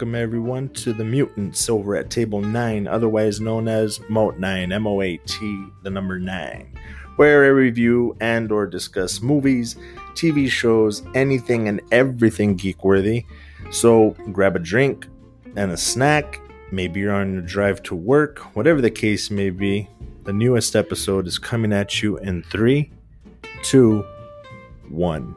welcome everyone to the Mutants over at Table 9, otherwise known as Moat 9, M O A T, the number 9, where I review and or discuss movies, TV shows, anything and everything geek worthy. So grab a drink and a snack. Maybe you're on your drive to work, whatever the case may be. The newest episode is coming at you in three, two, one.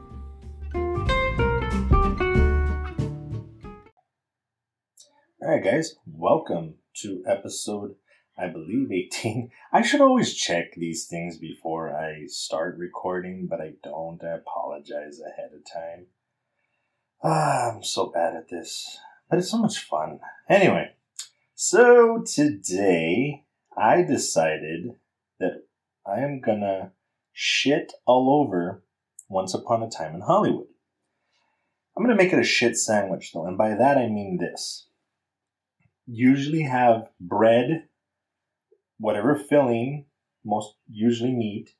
All right, guys, welcome to episode, I believe, 18. I should always check these things before I start recording, but I don't. I apologize ahead of time. Ah, I'm so bad at this, but it's so much fun. Anyway, so today I decided that I am gonna shit all over Once Upon a Time in Hollywood. I'm gonna make it a shit sandwich though, and by that I mean this usually have bread, whatever filling, most usually meat,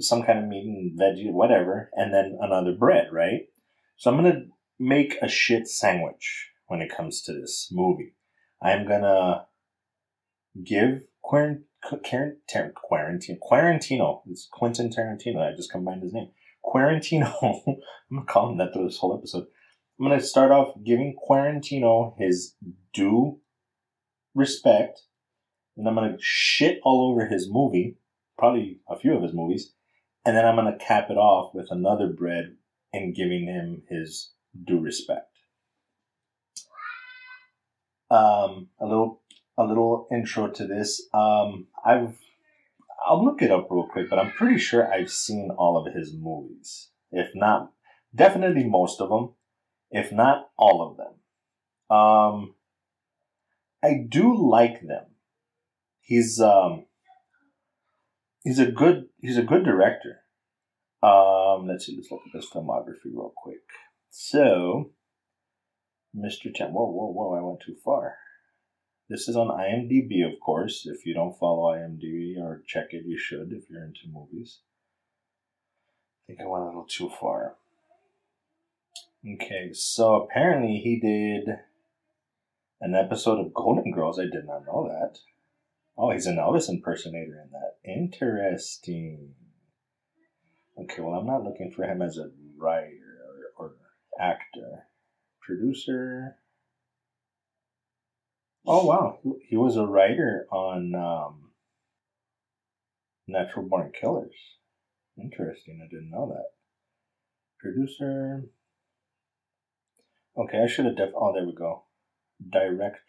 some kind of meat and veggie, whatever, and then another bread, right? So I'm gonna make a shit sandwich when it comes to this movie. I'm gonna give Quarant- Quarantino, Quarantino, it's Quentin Tarantino. I just combined his name. Quarantino. I'm gonna call him that through this whole episode. I'm going to start off giving Quarantino his due respect. And I'm going to shit all over his movie, probably a few of his movies. And then I'm going to cap it off with another bread and giving him his due respect. Um, a little, a little intro to this. Um, I've, I'll look it up real quick, but I'm pretty sure I've seen all of his movies. If not, definitely most of them if not all of them. Um, I do like them. He's um, he's a good he's a good director. Um, let's see, let's look at his filmography real quick. So, Mr. Chan, whoa, whoa, whoa, I went too far. This is on IMDb, of course. If you don't follow IMDb or check it, you should if you're into movies. I think I went a little too far. Okay, so apparently he did an episode of Golden Girls. I did not know that. Oh, he's an Elvis impersonator in that. Interesting. Okay, well, I'm not looking for him as a writer or, or actor. Producer. Oh, wow. He was a writer on um, Natural Born Killers. Interesting. I didn't know that. Producer. Okay, I should have def. Oh, there we go. Director.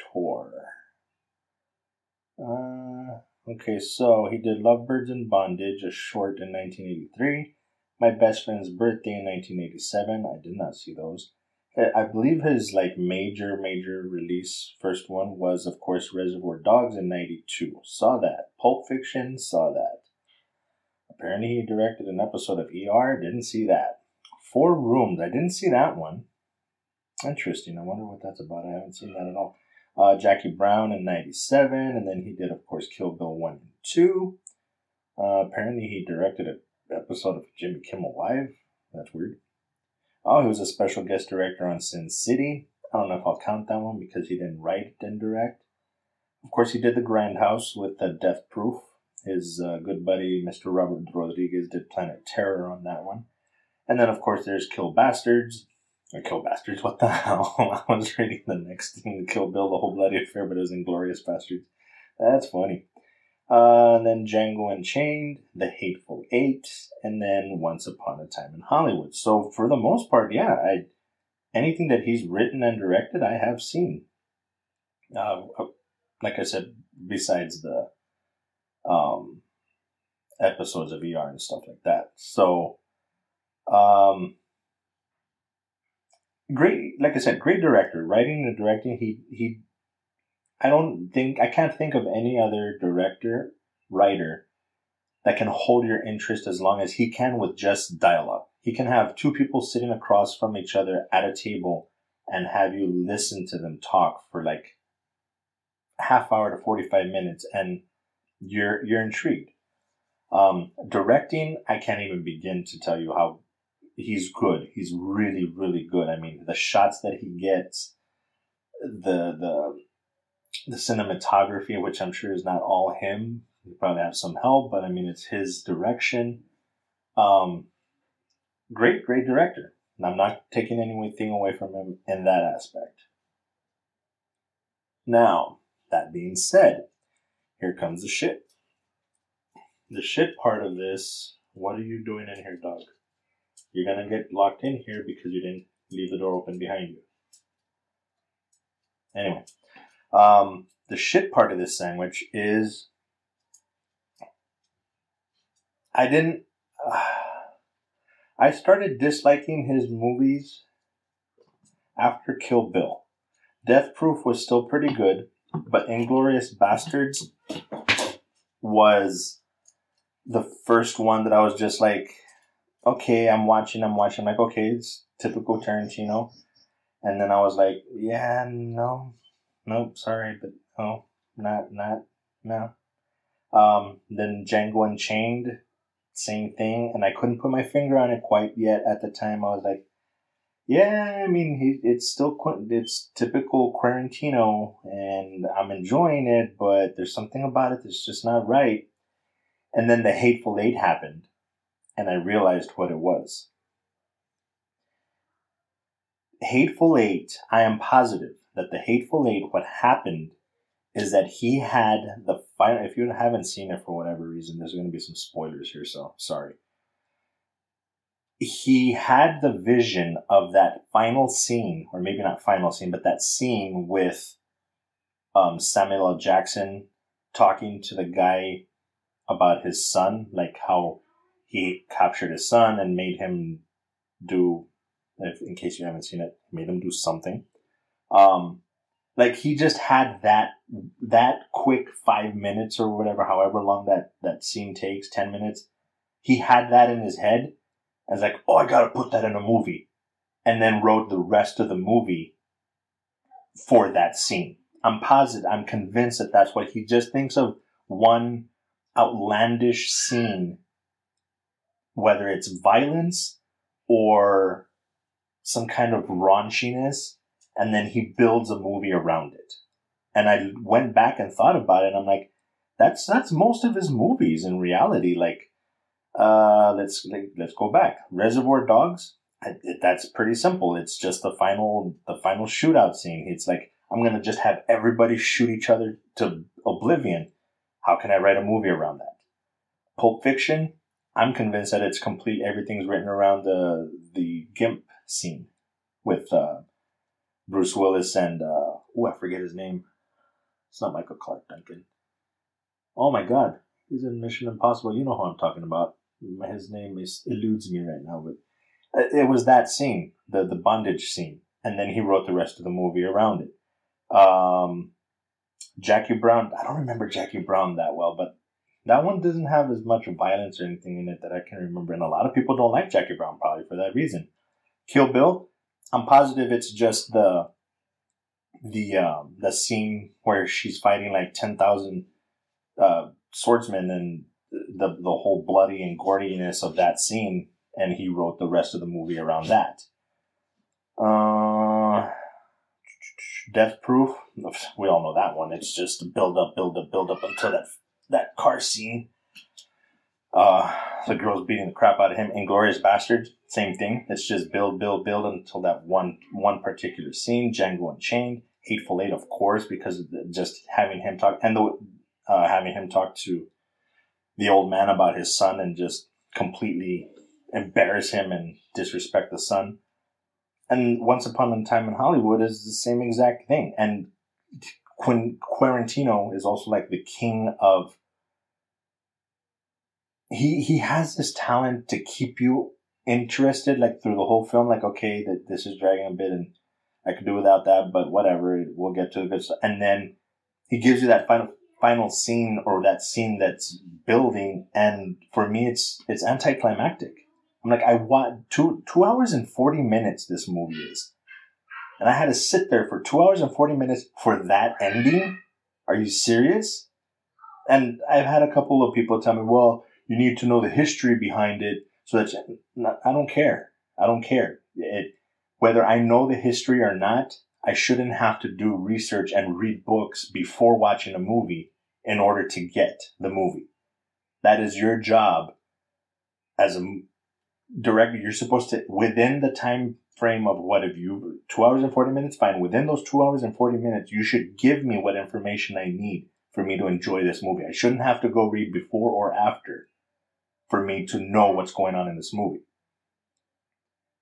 Uh, okay, so he did Lovebirds in Bondage, a short in 1983. My Best Friend's Birthday in 1987. I did not see those. I believe his like major major release first one was of course Reservoir Dogs in 92. Saw that. Pulp Fiction, saw that. Apparently he directed an episode of ER, didn't see that. Four Rooms, I didn't see that one. Interesting. I wonder what that's about. I haven't seen that at all. Uh, Jackie Brown in 97, and then he did, of course, Kill Bill 1 and 2. Uh, apparently, he directed an episode of Jimmy Kimmel Live. That's weird. Oh, he was a special guest director on Sin City. I don't know if I'll count that one because he didn't write and direct. Of course, he did The Grindhouse with the Death Proof. His uh, good buddy, Mr. Robert Rodriguez, did Planet Terror on that one. And then, of course, there's Kill Bastards, or Kill Bastards, what the hell? I was reading the next thing to Kill Bill, the whole bloody affair, but it was Inglourious Basterds. That's funny. Uh, and then Django Unchained, The Hateful Eight, and then Once Upon a Time in Hollywood. So for the most part, yeah, I anything that he's written and directed, I have seen. Uh, uh like I said, besides the um, episodes of ER and stuff like that. So, um, great, like I said, great director. Writing and directing, he he. I don't think I can't think of any other director writer that can hold your interest as long as he can with just dialogue. He can have two people sitting across from each other at a table and have you listen to them talk for like half hour to 45 minutes and you're you're intrigued. Um, directing, I can't even begin to tell you how he's good. He's really, really good. I mean, the shots that he gets, the the the cinematography, which I'm sure is not all him. He probably have some help, but I mean it's his direction. Um, great, great director. And I'm not taking anything away from him in that aspect. Now, that being said, here comes the shit. The shit part of this, what are you doing in here, dog? You're gonna get locked in here because you didn't leave the door open behind you. Anyway, um, the shit part of this sandwich is I didn't. Uh, I started disliking his movies after Kill Bill. Death Proof was still pretty good, but Inglourious Basterds was the first one that I was just like, okay, I'm watching, I'm watching. I'm like, okay, it's typical Tarantino. And then I was like, yeah, no, nope, sorry, but no, not, not, no. Um, then Django Unchained, same thing. And I couldn't put my finger on it quite yet at the time. I was like, yeah, I mean, he, it's still, it's typical Quarantino and I'm enjoying it, but there's something about it that's just not right. And then the Hateful Eight happened and I realized what it was. Hateful Eight, I am positive that the Hateful Eight, what happened is that he had the final. If you haven't seen it for whatever reason, there's going to be some spoilers here, so sorry. He had the vision of that final scene, or maybe not final scene, but that scene with um, Samuel L. Jackson talking to the guy about his son, like how he captured his son and made him do if in case you haven't seen it made him do something. Um like he just had that that quick five minutes or whatever however long that that scene takes 10 minutes he had that in his head as like oh i gotta put that in a movie and then wrote the rest of the movie for that scene. I'm positive i'm convinced that that's what he just thinks of one outlandish scene whether it's violence or some kind of raunchiness, and then he builds a movie around it. And I went back and thought about it, and I'm like, that's that's most of his movies in reality. Like, uh, let's let's go back. Reservoir Dogs. That's pretty simple. It's just the final the final shootout scene. It's like I'm gonna just have everybody shoot each other to oblivion. How can I write a movie around that? Pulp Fiction. I'm convinced that it's complete. Everything's written around the the Gimp scene with uh, Bruce Willis and uh, oh, I forget his name. It's not Michael Clarke Duncan. Oh my God, he's in Mission Impossible. You know who I'm talking about. His name is eludes me right now, but it was that scene, the the bondage scene, and then he wrote the rest of the movie around it. Um, Jackie Brown. I don't remember Jackie Brown that well, but that one doesn't have as much violence or anything in it that I can remember, and a lot of people don't like Jackie Brown probably for that reason. Kill Bill, I'm positive it's just the the um, the scene where she's fighting like ten thousand uh, swordsmen and the the whole bloody and goriness of that scene, and he wrote the rest of the movie around that. Uh, Death Proof, we all know that one. It's just build up, build up, build up until that that car scene. Uh, the girl's beating the crap out of him. Inglourious Basterds, same thing. It's just build, build, build until that one one particular scene. Django Unchained, Hateful Eight, of course, because just having him talk and the uh, having him talk to the old man about his son and just completely embarrass him and disrespect the son. And Once Upon a Time in Hollywood is the same exact thing. And Quin- Quarantino is also like the king of he he has this talent to keep you interested like through the whole film like okay that this is dragging a bit and i could do without that but whatever we'll get to the good stuff and then he gives you that final final scene or that scene that's building and for me it's it's anticlimactic. I'm like i want two two hours and 40 minutes this movie is. And i had to sit there for two hours and 40 minutes for that ending? Are you serious? And i've had a couple of people tell me well you need to know the history behind it. So that's I don't care. I don't care. It, whether I know the history or not, I shouldn't have to do research and read books before watching a movie in order to get the movie. That is your job as a director. You're supposed to, within the time frame of what have you, two hours and 40 minutes, fine. Within those two hours and 40 minutes, you should give me what information I need for me to enjoy this movie. I shouldn't have to go read before or after for me to know what's going on in this movie.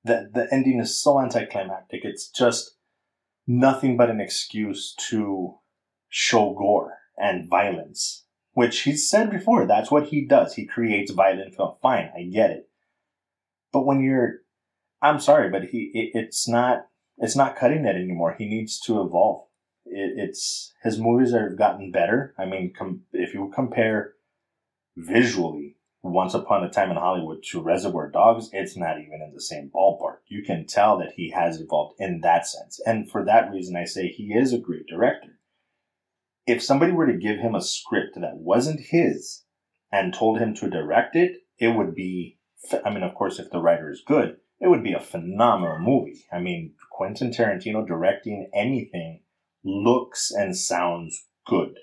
The, the ending is so anticlimactic. It's just nothing but an excuse to show gore and violence, which he's said before. That's what he does. He creates violent film. Fine, I get it. But when you're, I'm sorry, but he, it, it's not, it's not cutting it anymore. He needs to evolve. It, it's his movies have gotten better. I mean, com- if you compare visually once Upon a Time in Hollywood to Reservoir Dogs, it's not even in the same ballpark. You can tell that he has evolved in that sense. And for that reason, I say he is a great director. If somebody were to give him a script that wasn't his and told him to direct it, it would be, I mean, of course, if the writer is good, it would be a phenomenal movie. I mean, Quentin Tarantino directing anything looks and sounds good.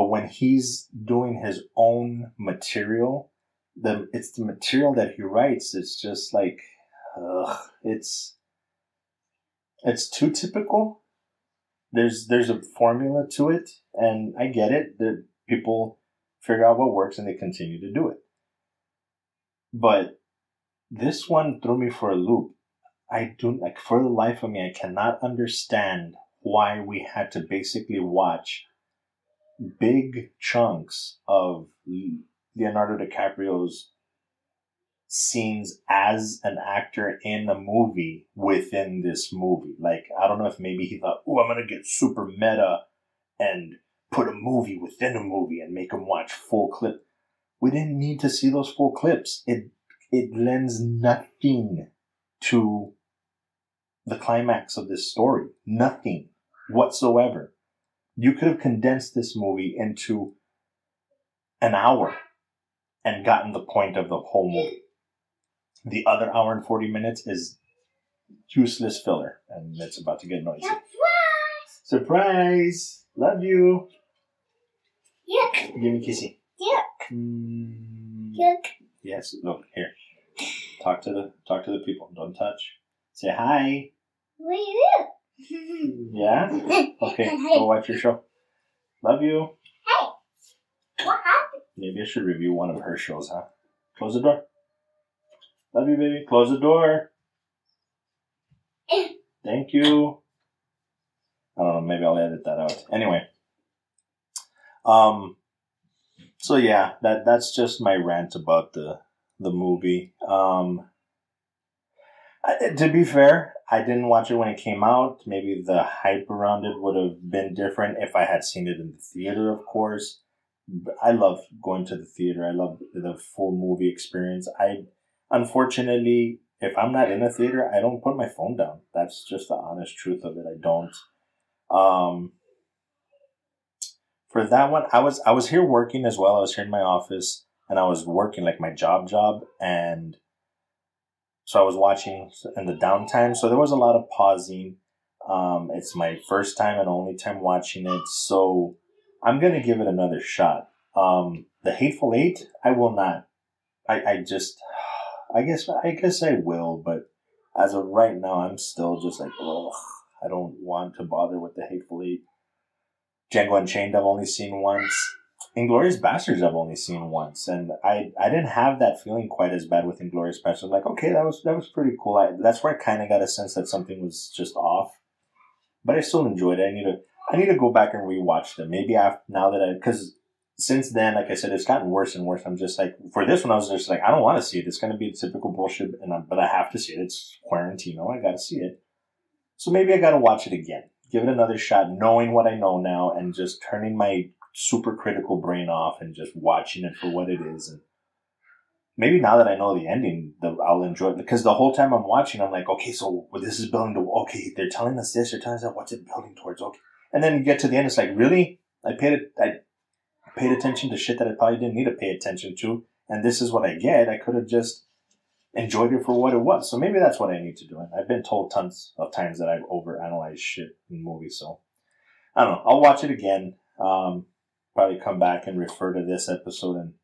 But when he's doing his own material, the it's the material that he writes. It's just like, ugh, it's it's too typical. There's there's a formula to it, and I get it. That people figure out what works and they continue to do it. But this one threw me for a loop. I do like for the life of me, I cannot understand why we had to basically watch big chunks of Leonardo DiCaprio's scenes as an actor in a movie within this movie. Like, I don't know if maybe he thought, oh, I'm going to get super meta and put a movie within a movie and make them watch full clip. We didn't need to see those full clips. It, it lends nothing to the climax of this story. Nothing whatsoever. You could have condensed this movie into an hour and gotten the point of the whole movie. The other hour and 40 minutes is useless filler, and it's about to get noisy. Surprise! Surprise! Love you. Yuck! Give me a kissy. Yuck! Mm. Yuck! Yes, look here. Talk to the talk to the people. Don't touch. Say hi. What do you do? Yeah. Okay. Go watch your show. Love you. Hey, what happened? Maybe I should review one of her shows, huh? Close the door. Love you, baby. Close the door. Thank you. I don't know. Maybe I'll edit that out. Anyway. Um. So yeah, that that's just my rant about the the movie. Um. To be fair, I didn't watch it when it came out. Maybe the hype around it would have been different if I had seen it in the theater, of course. I love going to the theater. I love the full movie experience. I, unfortunately, if I'm not in a theater, I don't put my phone down. That's just the honest truth of it. I don't. Um, for that one, I was I was here working as well. I was here in my office and I was working like my job job and so I was watching in the downtime. So there was a lot of pausing. Um, it's my first time and only time watching it, so I'm gonna give it another shot. Um, the Hateful Eight, I will not. I, I just, I guess, I guess I will, but as of right now, I'm still just like, ugh, I don't want to bother with the Hateful Eight. Django Unchained, I've only seen once. Inglourious Basterds I've only seen once, and I I didn't have that feeling quite as bad with Inglourious Basterds. Like, okay, that was that was pretty cool. I, that's where I kind of got a sense that something was just off, but I still enjoyed it. I need to I need to go back and rewatch them. Maybe after now that I because since then, like I said, it's gotten worse and worse. I'm just like for this one, I was just like, I don't want to see it. It's going to be typical bullshit, and I'm, but I have to see it. It's Quarantino. I got to see it. So maybe I got to watch it again. Give it another shot, knowing what I know now, and just turning my super critical brain off and just watching it for what it is. And maybe now that I know the ending, the, I'll enjoy it because the whole time I'm watching, I'm like, okay, so this is building to, okay, they're telling us this, they're telling us that, what's it building towards? Okay. And then you get to the end, it's like, really? I paid it, I paid attention to shit that I probably didn't need to pay attention to. And this is what I get. I could have just enjoyed it for what it was. So maybe that's what I need to do. And I've been told tons of times that I've overanalyzed shit in movies. So I don't know. I'll watch it again. Um, probably come back and refer to this episode and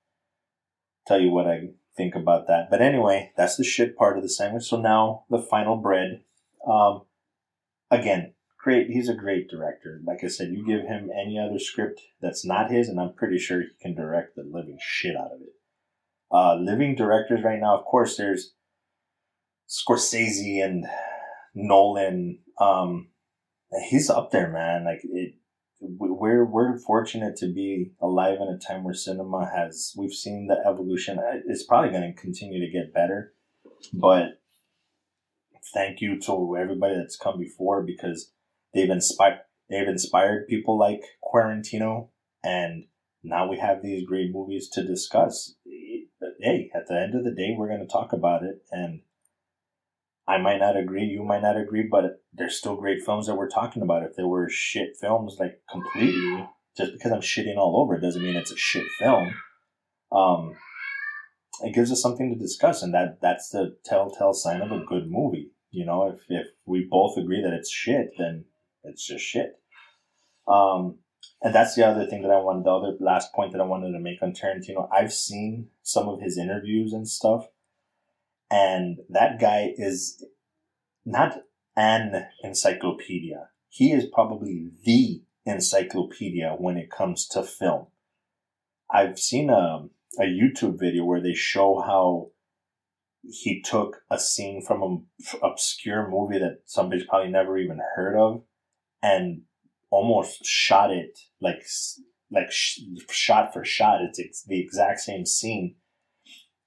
tell you what I think about that. But anyway, that's the shit part of the sandwich. So now the final bread. Um, again, great. He's a great director. Like I said, you give him any other script that's not his, and I'm pretty sure he can direct the living shit out of it. Uh, living directors right now, of course, there's Scorsese and Nolan. Um, he's up there, man. Like it, we're we're fortunate to be alive in a time where cinema has we've seen the evolution. It's probably going to continue to get better, but thank you to everybody that's come before because they've inspired they've inspired people like Quarantino, and now we have these great movies to discuss. Hey, at the end of the day, we're going to talk about it, and I might not agree, you might not agree, but there's still great films that we're talking about. If there were shit films, like completely, just because I'm shitting all over it doesn't mean it's a shit film. Um, it gives us something to discuss, and that that's the telltale sign of a good movie. You know, if if we both agree that it's shit, then it's just shit. Um, and that's the other thing that I wanted. The other last point that I wanted to make on Tarantino. I've seen some of his interviews and stuff and that guy is not an encyclopedia. He is probably the encyclopedia when it comes to film. I've seen a, a YouTube video where they show how he took a scene from an obscure movie that somebody's probably never even heard of and almost shot it like like sh- shot for shot. It's, it's the exact same scene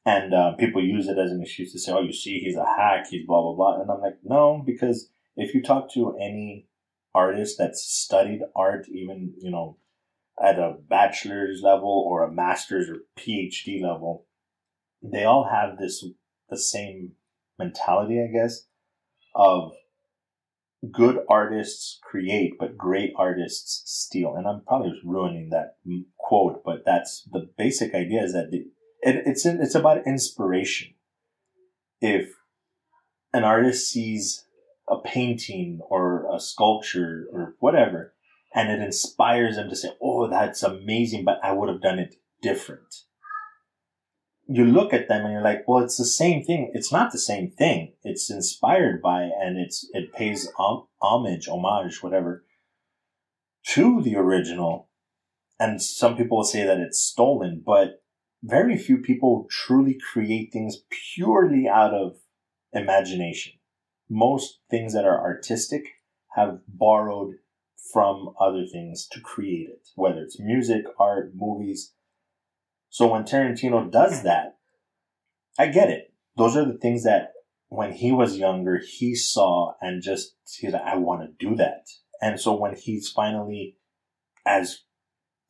and uh, people use it as an excuse to say, "Oh, you see, he's a hack. He's blah blah blah." And I'm like, no, because if you talk to any artist that's studied art, even you know, at a bachelor's level or a master's or PhD level, they all have this the same mentality, I guess, of good artists create, but great artists steal. And I'm probably ruining that quote, but that's the basic idea is that the, it, it's it's about inspiration. If an artist sees a painting or a sculpture or whatever, and it inspires them to say, "Oh, that's amazing," but I would have done it different. You look at them and you're like, "Well, it's the same thing." It's not the same thing. It's inspired by and it's it pays homage, homage, whatever, to the original. And some people will say that it's stolen, but very few people truly create things purely out of imagination. Most things that are artistic have borrowed from other things to create it, whether it's music, art, movies. So when Tarantino does hmm. that, I get it. Those are the things that when he was younger, he saw and just, he's like, I want to do that. And so when he's finally as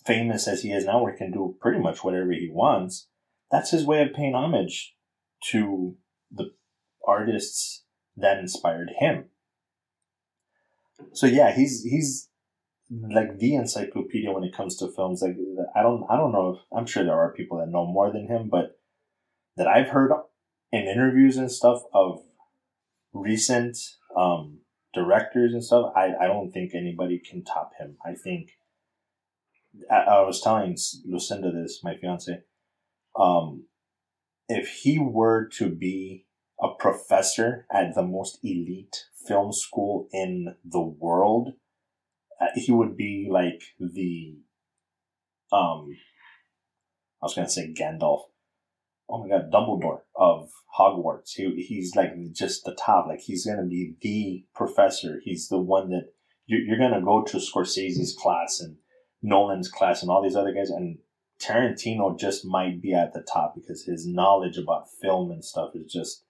famous as he is now, where he can do pretty much whatever he wants, that's his way of paying homage to the artists that inspired him. So yeah, he's he's like the encyclopedia when it comes to films. Like I don't I don't know if I'm sure there are people that know more than him, but that I've heard in interviews and stuff of recent um, directors and stuff, I, I don't think anybody can top him. I think I, was telling Lucinda this, my fiance. Um, if he were to be a professor at the most elite film school in the world, uh, he would be like the, um, I was gonna say Gandalf. Oh my god, Dumbledore of Hogwarts. He, he's like just the top. Like he's gonna be the professor. He's the one that you're, you're gonna go to Scorsese's class and Nolan's class and all these other guys, and Tarantino just might be at the top because his knowledge about film and stuff is just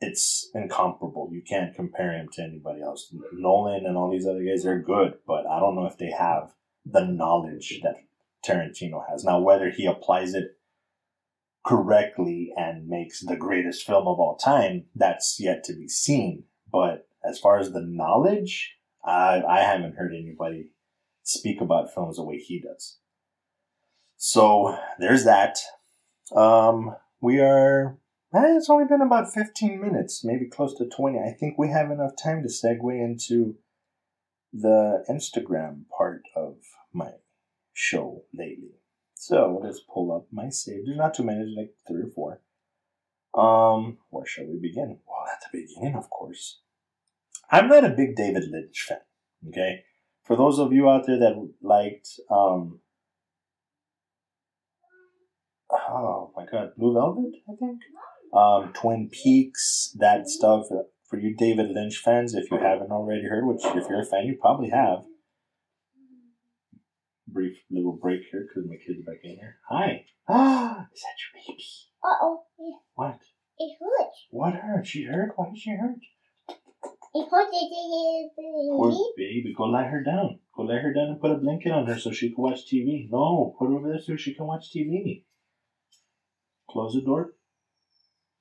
it's incomparable. You can't compare him to anybody else. Nolan and all these other guys, they're good, but I don't know if they have the knowledge that Tarantino has. Now, whether he applies it correctly and makes the greatest film of all time, that's yet to be seen. But as far as the knowledge, I, I haven't heard anybody speak about films the way he does. So there's that. Um, we are Eh, it's only been about 15 minutes, maybe close to 20. I think we have enough time to segue into the Instagram part of my show lately. So let's pull up my save. There's not too many, like three or four. Um, where shall we begin? Well, at the beginning, of course. I'm not a big David Lynch fan. Okay, for those of you out there that liked, um, oh my god, Blue Velvet, I think, um, Twin Peaks, that stuff. For you David Lynch fans, if you haven't already heard, which if you're a fan, you probably have. Brief little break here because my kid's are back in here. Hi. Ah, is that your baby? Uh oh. What? It hurts. What hurt? She hurt? Why did she hurt? It hurts. It Poor baby. Go lie her down. Go lay her down and put a blanket on her so she can watch TV. No, put her over there so she can watch TV. Close the door.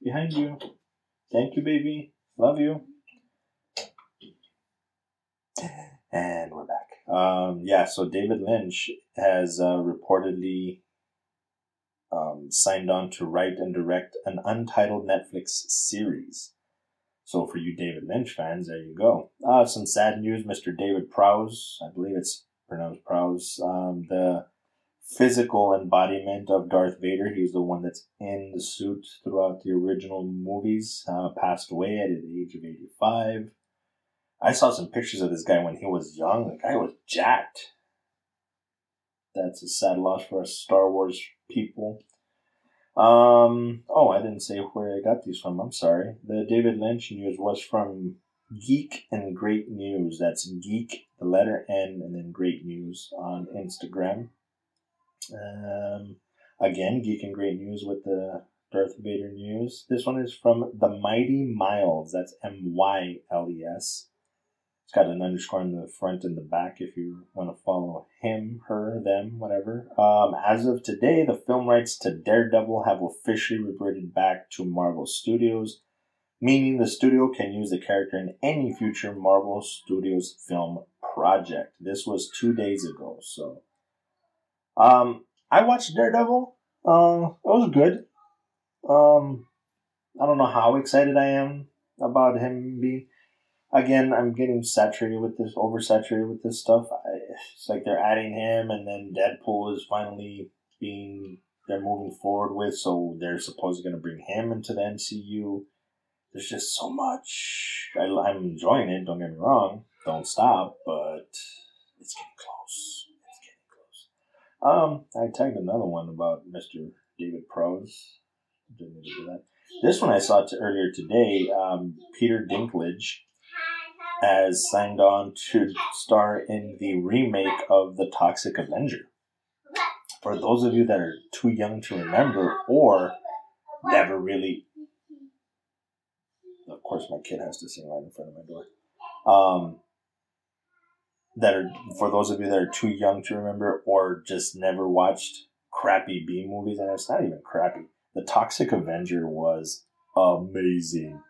Behind you. Thank you, baby. Love you. And we're back. Um, yeah, so David Lynch has uh, reportedly um, signed on to write and direct an untitled Netflix series. So for you David Lynch fans, there you go. Uh, some sad news, Mr. David Prowse, I believe it's pronounced Prowse, um, the physical embodiment of Darth Vader, he was the one that's in the suit throughout the original movies, uh, passed away at the age of 85. I saw some pictures of this guy when he was young. The guy was jacked. That's a sad loss for us Star Wars people. Um. Oh, I didn't say where I got these from. I'm sorry. The David Lynch news was from Geek and Great News. That's Geek, the letter N, and then Great News on Instagram. Um. Again, Geek and Great News with the Darth Vader news. This one is from the Mighty Myles. That's M Y L E S. It's got an underscore in the front and the back if you want to follow him, her, them, whatever. Um, as of today, the film rights to Daredevil have officially reverted back to Marvel Studios, meaning the studio can use the character in any future Marvel Studios film project. This was two days ago, so. Um, I watched Daredevil. Uh, it was good. Um, I don't know how excited I am about him being again, I'm getting saturated with this, oversaturated with this stuff. I, it's like they're adding him, and then Deadpool is finally being they're moving forward with, so they're supposedly going to bring him into the MCU. There's just so much. I, I'm enjoying it. Don't get me wrong. Don't stop, but it's getting close. It's getting close. Um, I tagged another one about Mr. David Prowse. Didn't to do that. This one I saw t- earlier today. Um, Peter Dinklage has signed on to star in the remake of The Toxic Avenger. For those of you that are too young to remember or never really. Of course, my kid has to sing right in front of my door. Um, that are for those of you that are too young to remember or just never watched crappy B movies, and it's not even crappy. The Toxic Avenger was amazing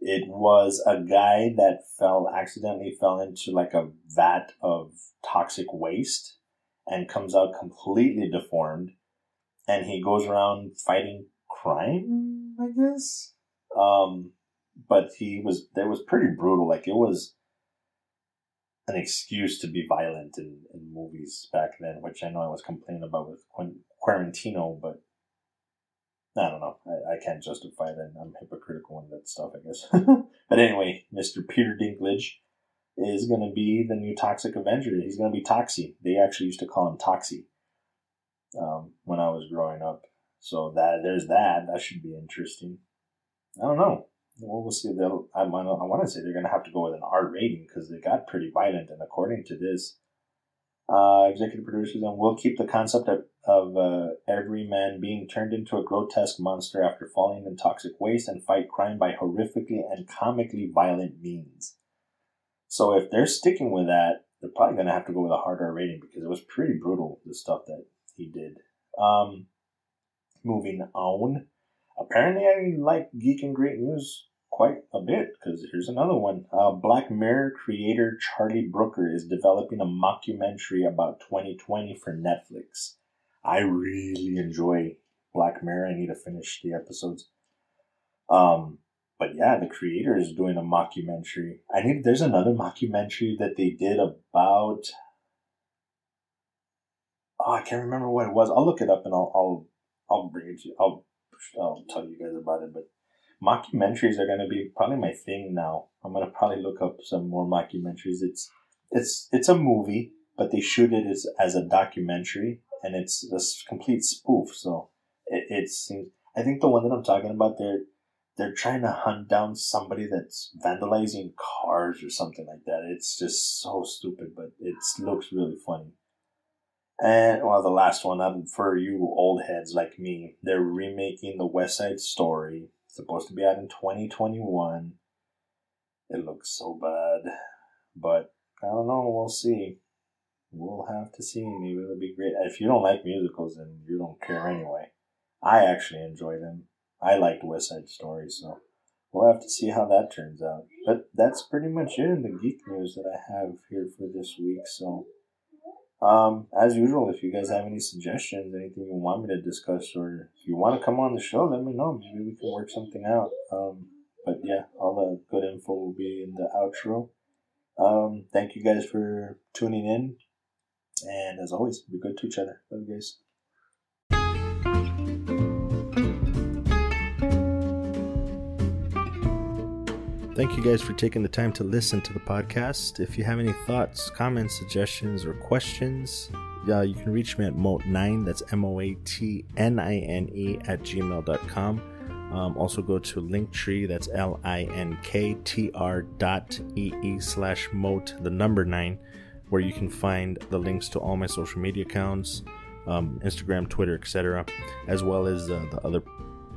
it was a guy that fell accidentally fell into like a vat of toxic waste and comes out completely deformed. And he goes around fighting crime i guess? Um but he was that was pretty brutal. Like it was an excuse to be violent in, in movies back then which i know i was complaining about with quarantino but I don't know. I, I can't justify that. I'm hypocritical in that stuff, I guess. but anyway, Mr. Peter Dinklage is going to be the new Toxic Avenger. He's going to be Toxie. They actually used to call him Toxie um, when I was growing up. So that there's that. That should be interesting. I don't know. Well, we'll see. They'll, I, I want to say they're going to have to go with an R rating because they got pretty violent. And according to this, uh, executive producers, and we'll keep the concept of, of uh, every man being turned into a grotesque monster after falling in toxic waste and fight crime by horrifically and comically violent means. So if they're sticking with that, they're probably going to have to go with a harder rating because it was pretty brutal, the stuff that he did. Um, moving on. Apparently, I like Geek and Great News quite a bit because here's another one. Uh, Black Mirror creator Charlie Brooker is developing a mockumentary about 2020 for Netflix. I really enjoy Black Mirror. I need to finish the episodes. Um, but yeah, the creator is doing a mockumentary. I need. There's another mockumentary that they did about. Oh, I can't remember what it was. I'll look it up and I'll I'll I'll bring it to you. I'll I'll tell you guys about it. But mockumentaries are gonna be probably my thing now. I'm gonna probably look up some more mockumentaries. It's it's it's a movie, but they shoot it as as a documentary, and it's a complete spoof. So it, it seems. I think the one that I'm talking about, they're they're trying to hunt down somebody that's vandalizing cars or something like that. It's just so stupid, but it looks really funny. And well, the last one, for you old heads like me, they're remaking the West Side Story. Supposed to be out in 2021. It looks so bad, but I don't know. We'll see. We'll have to see. Maybe it'll be great. If you don't like musicals, then you don't care anyway. I actually enjoy them. I liked West Side Story, so we'll have to see how that turns out. But that's pretty much it in the geek news that I have here for this week. So, um, as usual, if you guys have any suggestions, anything you want me to discuss, or if you want to come on the show, let me know. Maybe we can work something out. Um, but yeah, all the good info will be in the outro. Um, thank you guys for tuning in. And as always, be good to each other. Love you guys. Thank you guys for taking the time to listen to the podcast. If you have any thoughts, comments, suggestions, or questions, uh, you can reach me at moat9, that's M O A T N I N E, at gmail.com. Um, also go to Linktree, that's L I N K T R dot E E slash moat, the number nine, where you can find the links to all my social media accounts, um, Instagram, Twitter, etc., as well as uh, the other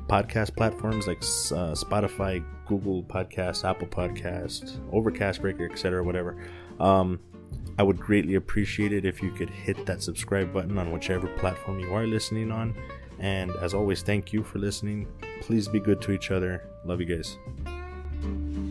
podcast platforms like uh, Spotify, Google Podcast, Apple Podcast, Overcast Breaker, etc., whatever. Um, I would greatly appreciate it if you could hit that subscribe button on whichever platform you are listening on. And as always, thank you for listening. Please be good to each other. Love you guys.